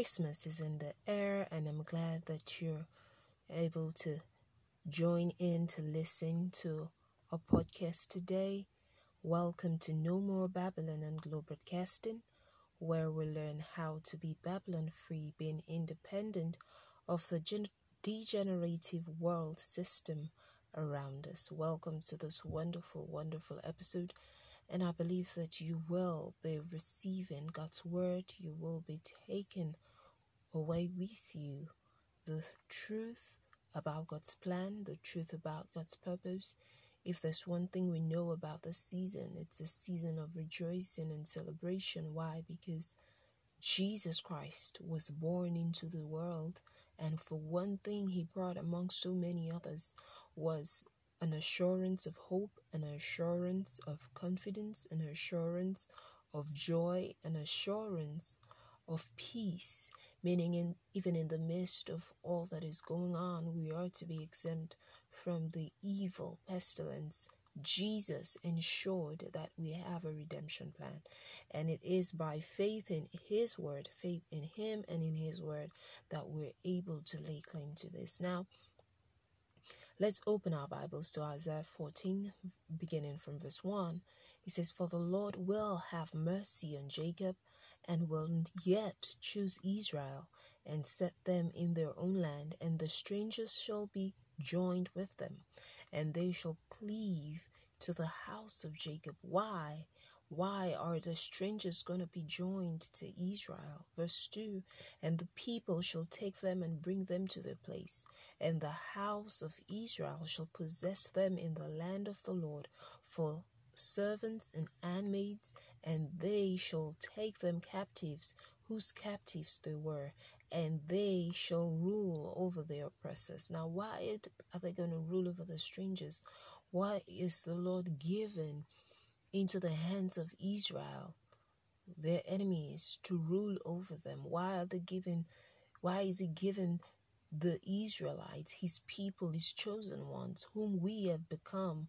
Christmas is in the air, and I'm glad that you're able to join in to listen to a podcast today. Welcome to No More Babylon on Glow Broadcasting, where we learn how to be Babylon free, being independent of the gen- degenerative world system around us. Welcome to this wonderful, wonderful episode. And I believe that you will be receiving God's word. You will be taking away with you the truth about God's plan, the truth about God's purpose. If there's one thing we know about the season, it's a season of rejoicing and celebration. Why? Because Jesus Christ was born into the world, and for one thing he brought among so many others was an assurance of hope, an assurance of confidence, an assurance of joy, an assurance of peace, meaning in even in the midst of all that is going on, we are to be exempt from the evil pestilence Jesus ensured that we have a redemption plan. And it is by faith in His word, faith in Him and in His word, that we're able to lay claim to this. Now, let's open our Bibles to Isaiah 14, beginning from verse 1. He says, For the Lord will have mercy on Jacob and will yet choose Israel and set them in their own land, and the strangers shall be joined with them, and they shall cleave to the house of Jacob. Why? Why are the strangers going to be joined to Israel? Verse 2 And the people shall take them and bring them to their place, and the house of Israel shall possess them in the land of the Lord for servants and handmaids, and they shall take them captives, whose captives they were, and they shall rule over their oppressors. Now, why are they going to rule over the strangers? Why is the Lord given into the hands of Israel, their enemies, to rule over them? Why are they given? Why is He given the Israelites, His people, His chosen ones, whom we have become?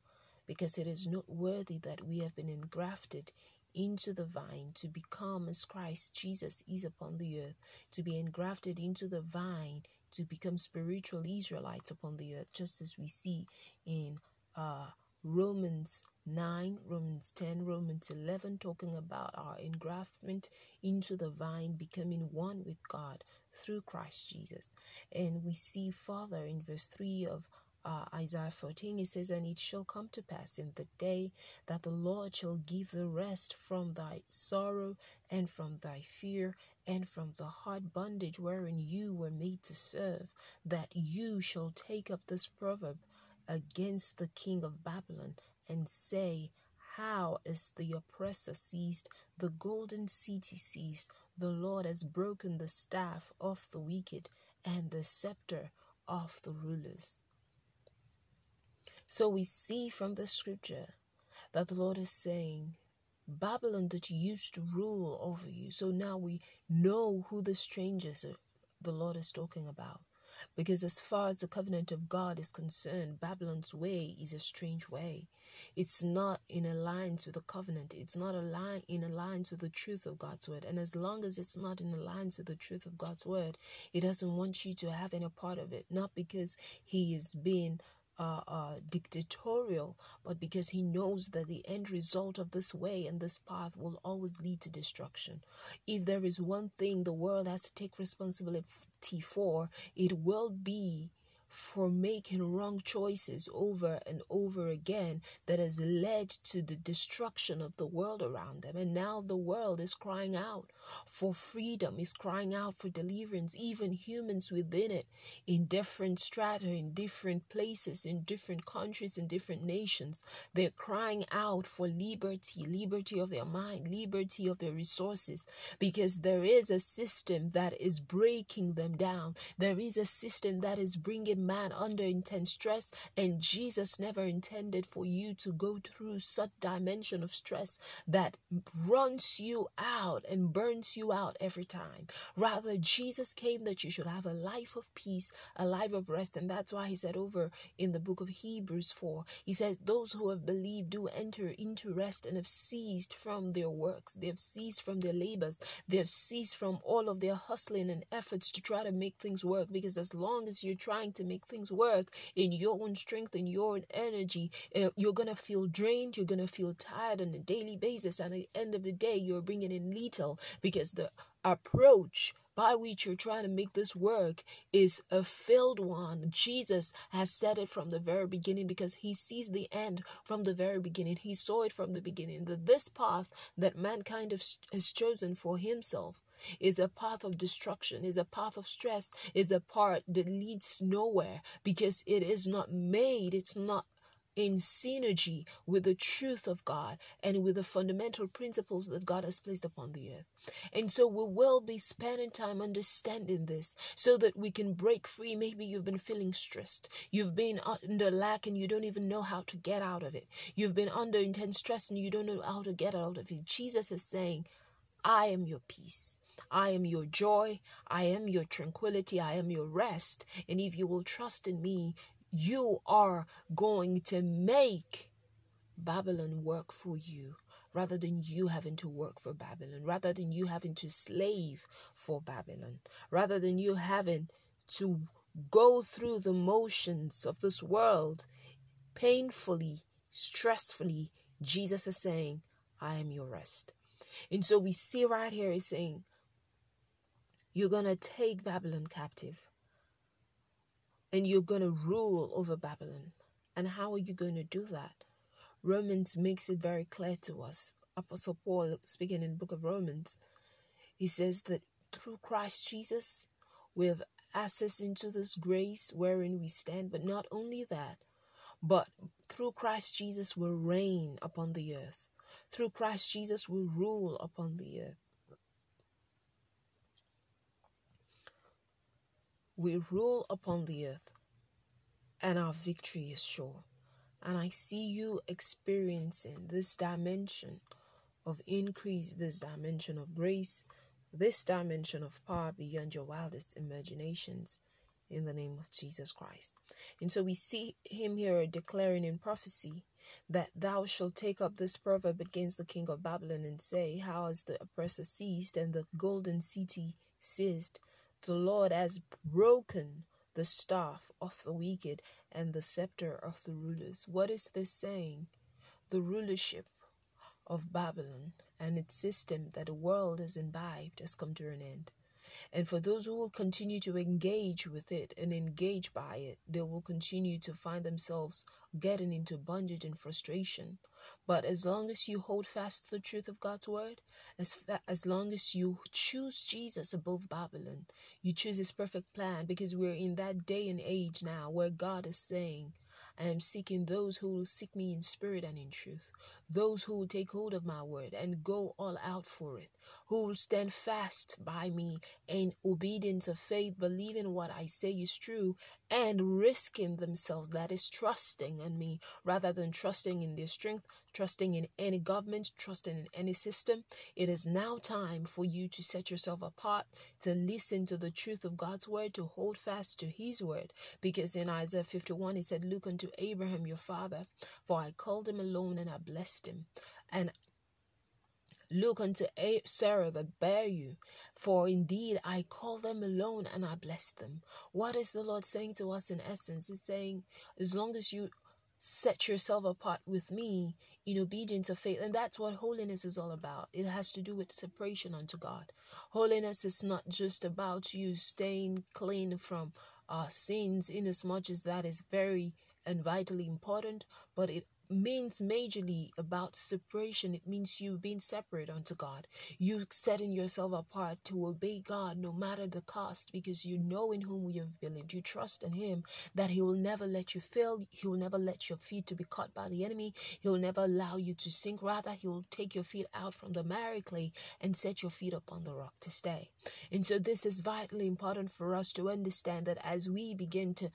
Because it is not worthy that we have been engrafted into the vine to become as Christ Jesus is upon the earth, to be engrafted into the vine to become spiritual Israelites upon the earth, just as we see in uh, Romans 9, Romans 10, Romans 11, talking about our engraftment into the vine, becoming one with God through Christ Jesus. And we see further in verse 3 of uh, Isaiah 14, it says, And it shall come to pass in the day that the Lord shall give the rest from thy sorrow and from thy fear and from the hard bondage wherein you were made to serve, that you shall take up this proverb against the king of Babylon and say, How is the oppressor seized, the golden city seized? The Lord has broken the staff of the wicked and the scepter of the rulers. So we see from the scripture that the Lord is saying, Babylon that used to rule over you. So now we know who the strangers are, the Lord is talking about. Because as far as the covenant of God is concerned, Babylon's way is a strange way. It's not in alliance with the covenant. It's not align in alliance with the truth of God's word. And as long as it's not in alliance with the truth of God's word, He doesn't want you to have any part of it. Not because He is being uh, uh, dictatorial, but because he knows that the end result of this way and this path will always lead to destruction. If there is one thing the world has to take responsibility for, it will be for making wrong choices over and over again that has led to the destruction of the world around them. And now the world is crying out for freedom, is crying out for deliverance, even humans within it, in different strata, in different places, in different countries, in different nations. They're crying out for liberty, liberty of their mind, liberty of their resources, because there is a system that is breaking them down. There is a system that is bringing man under intense stress, and Jesus never intended for you to go through such dimension of stress that runs you out and burns you out every time. Rather, Jesus came that you should have a life of peace, a life of rest, and that's why he said over in the book of Hebrews 4, he says, Those who have believed do enter into rest and have ceased from their works, they have ceased from their labors, they have ceased from all of their hustling and efforts to try to make things work. Because as long as you're trying to make things work in your own strength and your own energy, you're going to feel drained, you're going to feel tired on a daily basis. And at the end of the day, you're bringing in little because the approach by which you're trying to make this work is a failed one. Jesus has said it from the very beginning because he sees the end from the very beginning. He saw it from the beginning that this path that mankind has chosen for himself is a path of destruction, is a path of stress, is a path that leads nowhere because it is not made, it's not in synergy with the truth of God and with the fundamental principles that God has placed upon the earth. And so we will be spending time understanding this so that we can break free. Maybe you've been feeling stressed, you've been under lack and you don't even know how to get out of it. You've been under intense stress and you don't know how to get out of it. Jesus is saying, I am your peace. I am your joy. I am your tranquility. I am your rest. And if you will trust in me, you are going to make Babylon work for you rather than you having to work for Babylon, rather than you having to slave for Babylon, rather than you having to go through the motions of this world painfully, stressfully. Jesus is saying, I am your rest. And so we see right here, he's saying, You're going to take Babylon captive and you're going to rule over Babylon. And how are you going to do that? Romans makes it very clear to us. Apostle Paul, speaking in the book of Romans, he says that through Christ Jesus, we have access into this grace wherein we stand. But not only that, but through Christ Jesus will reign upon the earth. Through Christ Jesus will rule upon the earth. We rule upon the earth, and our victory is sure. And I see you experiencing this dimension of increase, this dimension of grace, this dimension of power beyond your wildest imaginations in the name of Jesus Christ. And so we see him here declaring in prophecy that thou shalt take up this proverb against the king of Babylon and say, How has the oppressor ceased and the golden city seized? The Lord has broken the staff of the wicked and the scepter of the rulers. What is this saying? The rulership of Babylon and its system that the world has imbibed has come to an end. And for those who will continue to engage with it and engage by it, they will continue to find themselves getting into bondage and frustration. But as long as you hold fast to the truth of God's word, as, fa- as long as you choose Jesus above Babylon, you choose his perfect plan because we're in that day and age now where God is saying, I am seeking those who will seek me in spirit and in truth, those who will take hold of my word and go all out for it, who will stand fast by me in obedience of faith, believing what I say is true and risking themselves, that is, trusting in me rather than trusting in their strength, trusting in any government, trusting in any system. It is now time for you to set yourself apart, to listen to the truth of God's word, to hold fast to his word. Because in Isaiah 51, he said, Look unto Abraham your father, for I called him alone and I blessed him. And Look unto Sarah that bare you, for indeed I call them alone and I bless them. What is the Lord saying to us in essence? He's saying, as long as you set yourself apart with me in obedience of faith. And that's what holiness is all about. It has to do with separation unto God. Holiness is not just about you staying clean from uh, sins, in as much as that is very and vitally important, but it means majorly about separation. It means you being separate unto God. You setting yourself apart to obey God no matter the cost because you know in whom you have believed. You trust in Him that He will never let you fail. He will never let your feet to be caught by the enemy. He will never allow you to sink. Rather, He will take your feet out from the miry clay and set your feet upon the rock to stay. And so this is vitally important for us to understand that as we begin to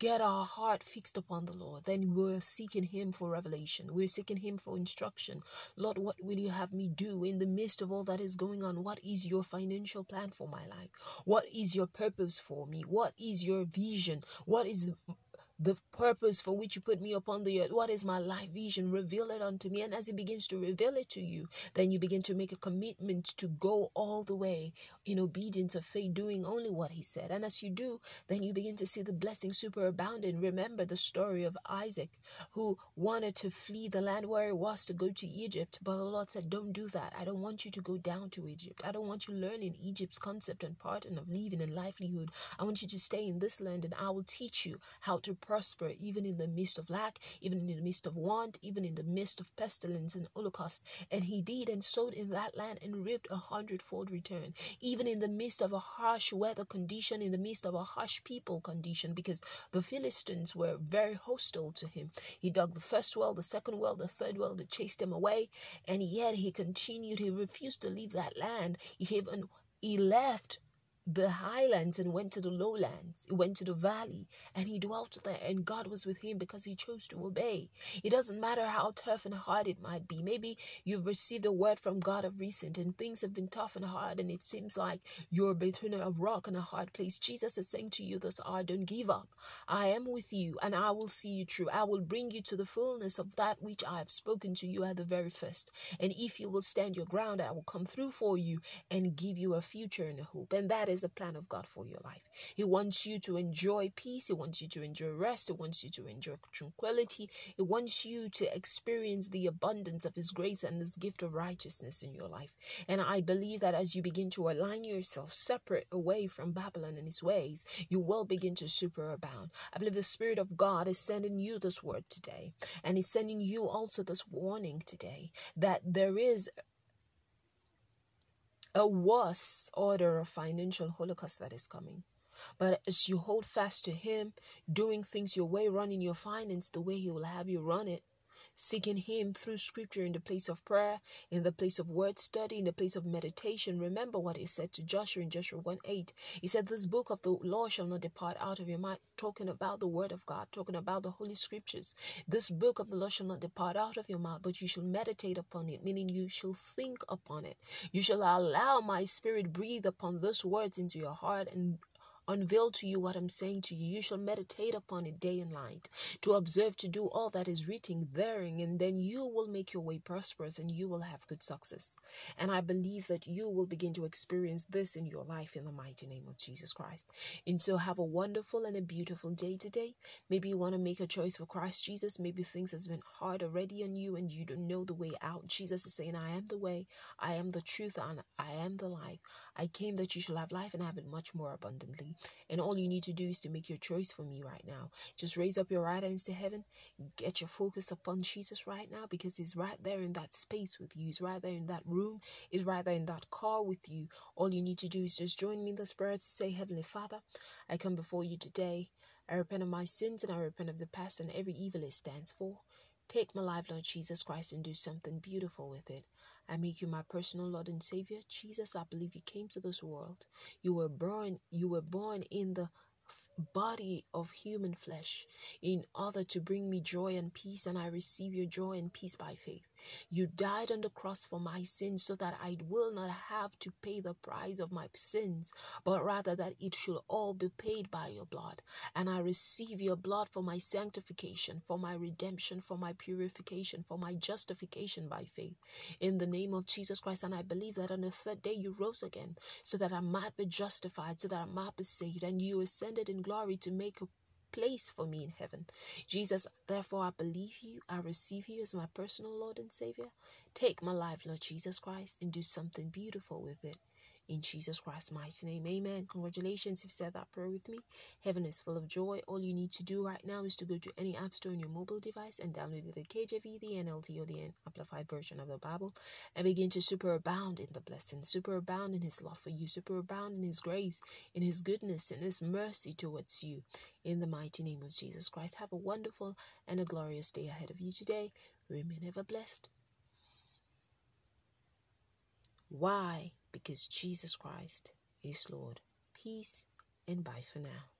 get our heart fixed upon the Lord, then we're seeking Him for revelation. We're seeking Him for instruction. Lord, what will you have me do in the midst of all that is going on? What is your financial plan for my life? What is your purpose for me? What is your vision? What is the purpose for which you put me upon the earth. What is my life vision? Reveal it unto me. And as He begins to reveal it to you, then you begin to make a commitment to go all the way in obedience of faith, doing only what He said. And as you do, then you begin to see the blessing superabounding. Remember the story of Isaac, who wanted to flee the land where he was to go to Egypt. But the Lord said, Don't do that. I don't want you to go down to Egypt. I don't want you learning Egypt's concept and pattern of living and livelihood. I want you to stay in this land and I will teach you how to prosper even in the midst of lack, even in the midst of want, even in the midst of pestilence and holocaust. And he did and sowed in that land and reaped a hundredfold return, even in the midst of a harsh weather condition, in the midst of a harsh people condition, because the Philistines were very hostile to him. He dug the first well, the second well, the third well, they chased him away, and yet he continued. He refused to leave that land. He even he left the highlands and went to the lowlands. He went to the valley and he dwelt there, and God was with him because he chose to obey. It doesn't matter how tough and hard it might be. Maybe you've received a word from God of recent and things have been tough and hard, and it seems like you're between a rock and a hard place. Jesus is saying to you this hour, don't give up. I am with you and I will see you through. I will bring you to the fullness of that which I have spoken to you at the very first. And if you will stand your ground, I will come through for you and give you a future and a hope. And that is the plan of God for your life. He wants you to enjoy peace. He wants you to enjoy rest. He wants you to enjoy tranquility. He wants you to experience the abundance of His grace and His gift of righteousness in your life. And I believe that as you begin to align yourself separate away from Babylon and His ways, you will begin to superabound. I believe the Spirit of God is sending you this word today, and He's sending you also this warning today that there is a worse order of financial holocaust that is coming. But as you hold fast to Him, doing things your way, running your finance the way He will have you run it, seeking Him through scripture in the place of prayer, in the place of word study, in the place of meditation. Remember what He said to Joshua in Joshua 1 8. He said, This book of the law shall not depart out of your mind, talking about the word of God, talking about the Holy Scriptures. This book of the law shall not depart out of your mouth, but you shall meditate upon it, meaning you shall think upon it. You shall allow my spirit breathe upon those words into your heart and unveil to you what I'm saying to you. You shall meditate upon it day and night, to observe to do all that is written therein, and then you will make your way prosperous and you will have good success. And I believe that you will begin to experience this in your life in the mighty name of Jesus Christ. And so have a wonderful and a beautiful day today. Maybe you want to make a choice for Christ Jesus. Maybe things has been hard already on you and you don't know the way out. Jesus is saying, I am the way, I am the truth, and I am the life. I came that you shall have life and have it much more abundantly. And all you need to do is to make your choice for me right now. Just raise up your right hands to heaven. Get your focus upon Jesus right now because He's right there in that space with you. He's right there in that room. He's right there in that car with you. All you need to do is just join me in the Spirit to say, Heavenly Father, I come before you today. I repent of my sins and I repent of the past and every evil it stands for. Take my life, Lord Jesus Christ, and do something beautiful with it. I make you my personal Lord and Savior. Jesus, I believe you came to this world. You were born, you were born in the body of human flesh in order to bring me joy and peace, and I receive your joy and peace by faith. You died on the cross for my sins so that I will not have to pay the price of my sins, but rather that it should all be paid by your blood. And I receive your blood for my sanctification, for my redemption, for my purification, for my justification by faith. In the name of Jesus Christ, and I believe that on the third day you rose again so that I might be justified, so that I might be saved, and you ascended in glory to make a place for me in heaven. Jesus, therefore, I believe you. I receive you as my personal Lord and Savior. Take my life, Lord Jesus Christ, and do something beautiful with it. In Jesus Christ's mighty name, amen. Congratulations, you've said that prayer with me. Heaven is full of joy. All you need to do right now is to go to any app store on your mobile device and download the KJV, the NLT, or the Amplified version of the Bible and begin to superabound in the blessing, superabound in His love for you, superabound in His grace, in His goodness, in His mercy towards you. In the mighty name of Jesus Christ, have a wonderful and a glorious day ahead of you today. Remain ever blessed. Why? Because Jesus Christ is Lord. Peace and bye for now.